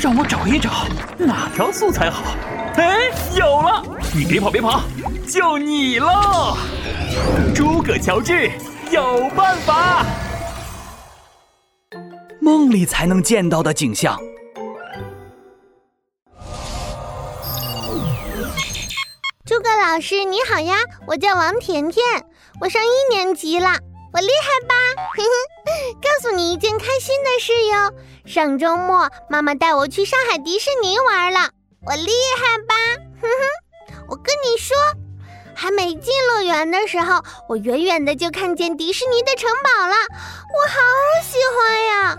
让我找一找哪条素材好。哎，有了！你别跑，别跑，就你喽！诸葛乔治有办法。梦里才能见到的景象。诸葛老师你好呀，我叫王甜甜，我上一年级了，我厉害吧？哼哼，告诉你一件开心的事哟，上周末妈妈带我去上海迪士尼玩了，我厉害吧？哼哼，我跟你说，还没进乐园的时候，我远远的就看见迪士尼的城堡了，我好喜欢呀。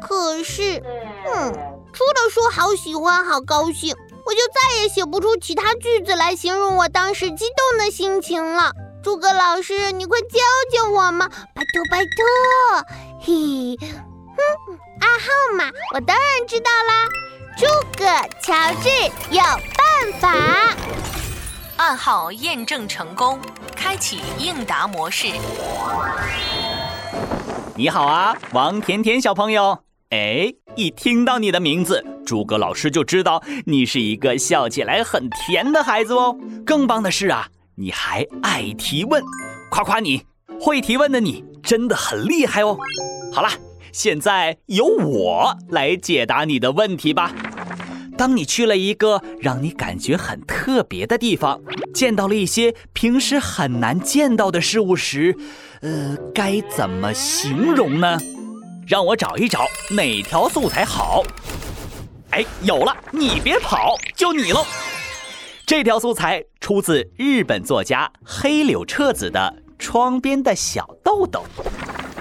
可是，嗯，除了说好喜欢、好高兴，我就再也写不出其他句子来形容我当时激动的心情了。诸葛老师，你快教教我嘛，拜托拜托！嘿，哼，暗号嘛，我当然知道啦。诸葛乔治有办法，暗号验证成功，开启应答模式。你好啊，王甜甜小朋友。哎，一听到你的名字，诸葛老师就知道你是一个笑起来很甜的孩子哦。更棒的是啊，你还爱提问，夸夸你会提问的你真的很厉害哦。好了，现在由我来解答你的问题吧。当你去了一个让你感觉很特别的地方，见到了一些平时很难见到的事物时，呃，该怎么形容呢？让我找一找哪条素材好。哎，有了！你别跑，就你喽。这条素材出自日本作家黑柳彻子的《窗边的小豆豆》。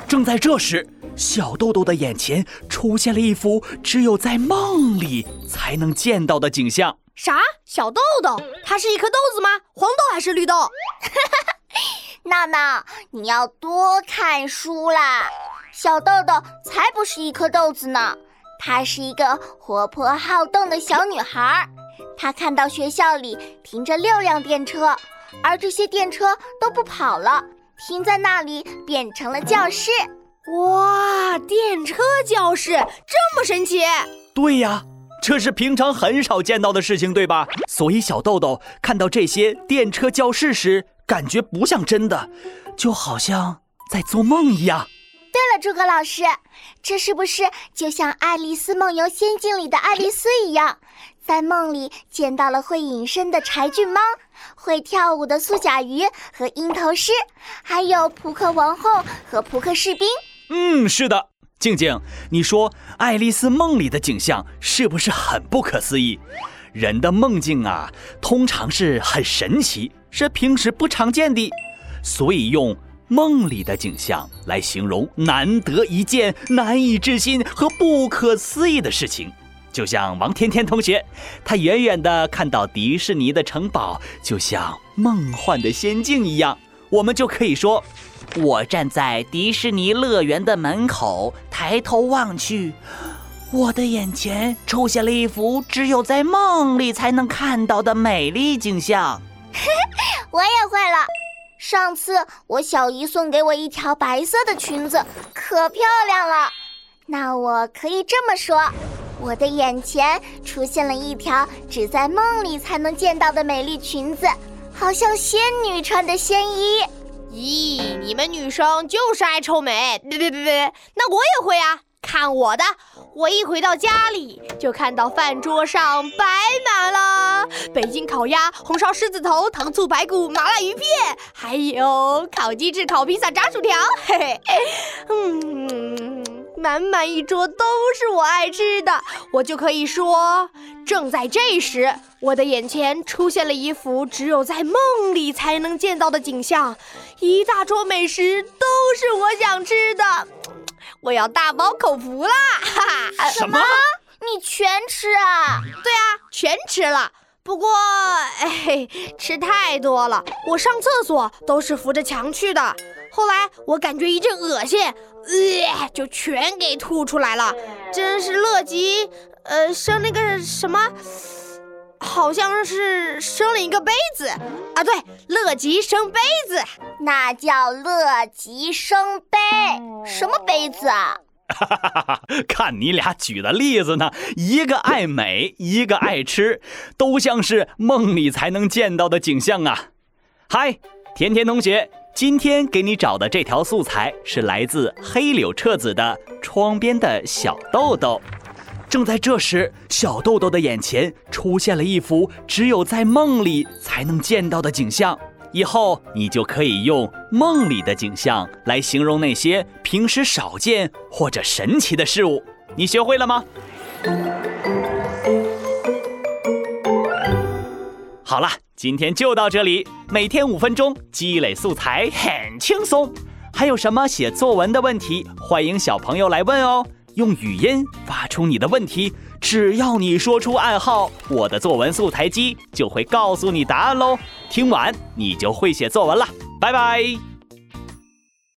正在这时，小豆豆的眼前出现了一幅只有在梦里才能见到的景象。啥？小豆豆？它是一颗豆子吗？黄豆还是绿豆？哈哈闹闹，你要多看书啦。小豆豆才不是一颗豆子呢，她是一个活泼好动的小女孩。她看到学校里停着六辆电车，而这些电车都不跑了，停在那里变成了教室。哇，电车教室这么神奇？对呀，这是平常很少见到的事情，对吧？所以小豆豆看到这些电车教室时，感觉不像真的，就好像在做梦一样。诸葛老师，这是不是就像《爱丽丝梦游仙境》里的爱丽丝一样，在梦里见到了会隐身的柴郡猫、会跳舞的素甲鱼和鹰头狮，还有扑克王后和扑克士兵？嗯，是的，静静，你说爱丽丝梦里的景象是不是很不可思议？人的梦境啊，通常是很神奇，是平时不常见的，所以用。梦里的景象来形容难得一见、难以置信和不可思议的事情，就像王天天同学，他远远的看到迪士尼的城堡，就像梦幻的仙境一样。我们就可以说，我站在迪士尼乐园的门口，抬头望去，我的眼前出现了一幅只有在梦里才能看到的美丽景象。我也会了。上次我小姨送给我一条白色的裙子，可漂亮了。那我可以这么说，我的眼前出现了一条只在梦里才能见到的美丽裙子，好像仙女穿的仙衣。咦，你们女生就是爱臭美。别别别别，那我也会啊。看我的！我一回到家里，就看到饭桌上摆满了北京烤鸭、红烧狮子头、糖醋排骨、麻辣鱼片，还有烤鸡翅、烤披萨、炸薯条。嘿嘿，嗯，满满一桌都是我爱吃的，我就可以说，正在这时，我的眼前出现了一幅只有在梦里才能见到的景象，一大桌美食都是我想吃的。我要大饱口福啦！哈哈，什么？你全吃啊？对啊，全吃了。不过，哎，吃太多了，我上厕所都是扶着墙去的。后来我感觉一阵恶心，呃，就全给吐出来了。真是乐极，呃，生那个什么。好像是生了一个杯子啊，对，乐极生杯子，那叫乐极生悲。什么杯子啊？哈哈哈哈！看你俩举的例子呢，一个爱美，一个爱吃，都像是梦里才能见到的景象啊。嗨，甜甜同学，今天给你找的这条素材是来自黑柳彻子的《窗边的小豆豆》。正在这时，小豆豆的眼前出现了一幅只有在梦里才能见到的景象。以后你就可以用梦里的景象来形容那些平时少见或者神奇的事物。你学会了吗？好了，今天就到这里。每天五分钟，积累素材很轻松。还有什么写作文的问题，欢迎小朋友来问哦。用语音发出你的问题，只要你说出暗号，我的作文素材机就会告诉你答案喽。听完你就会写作文了，拜拜。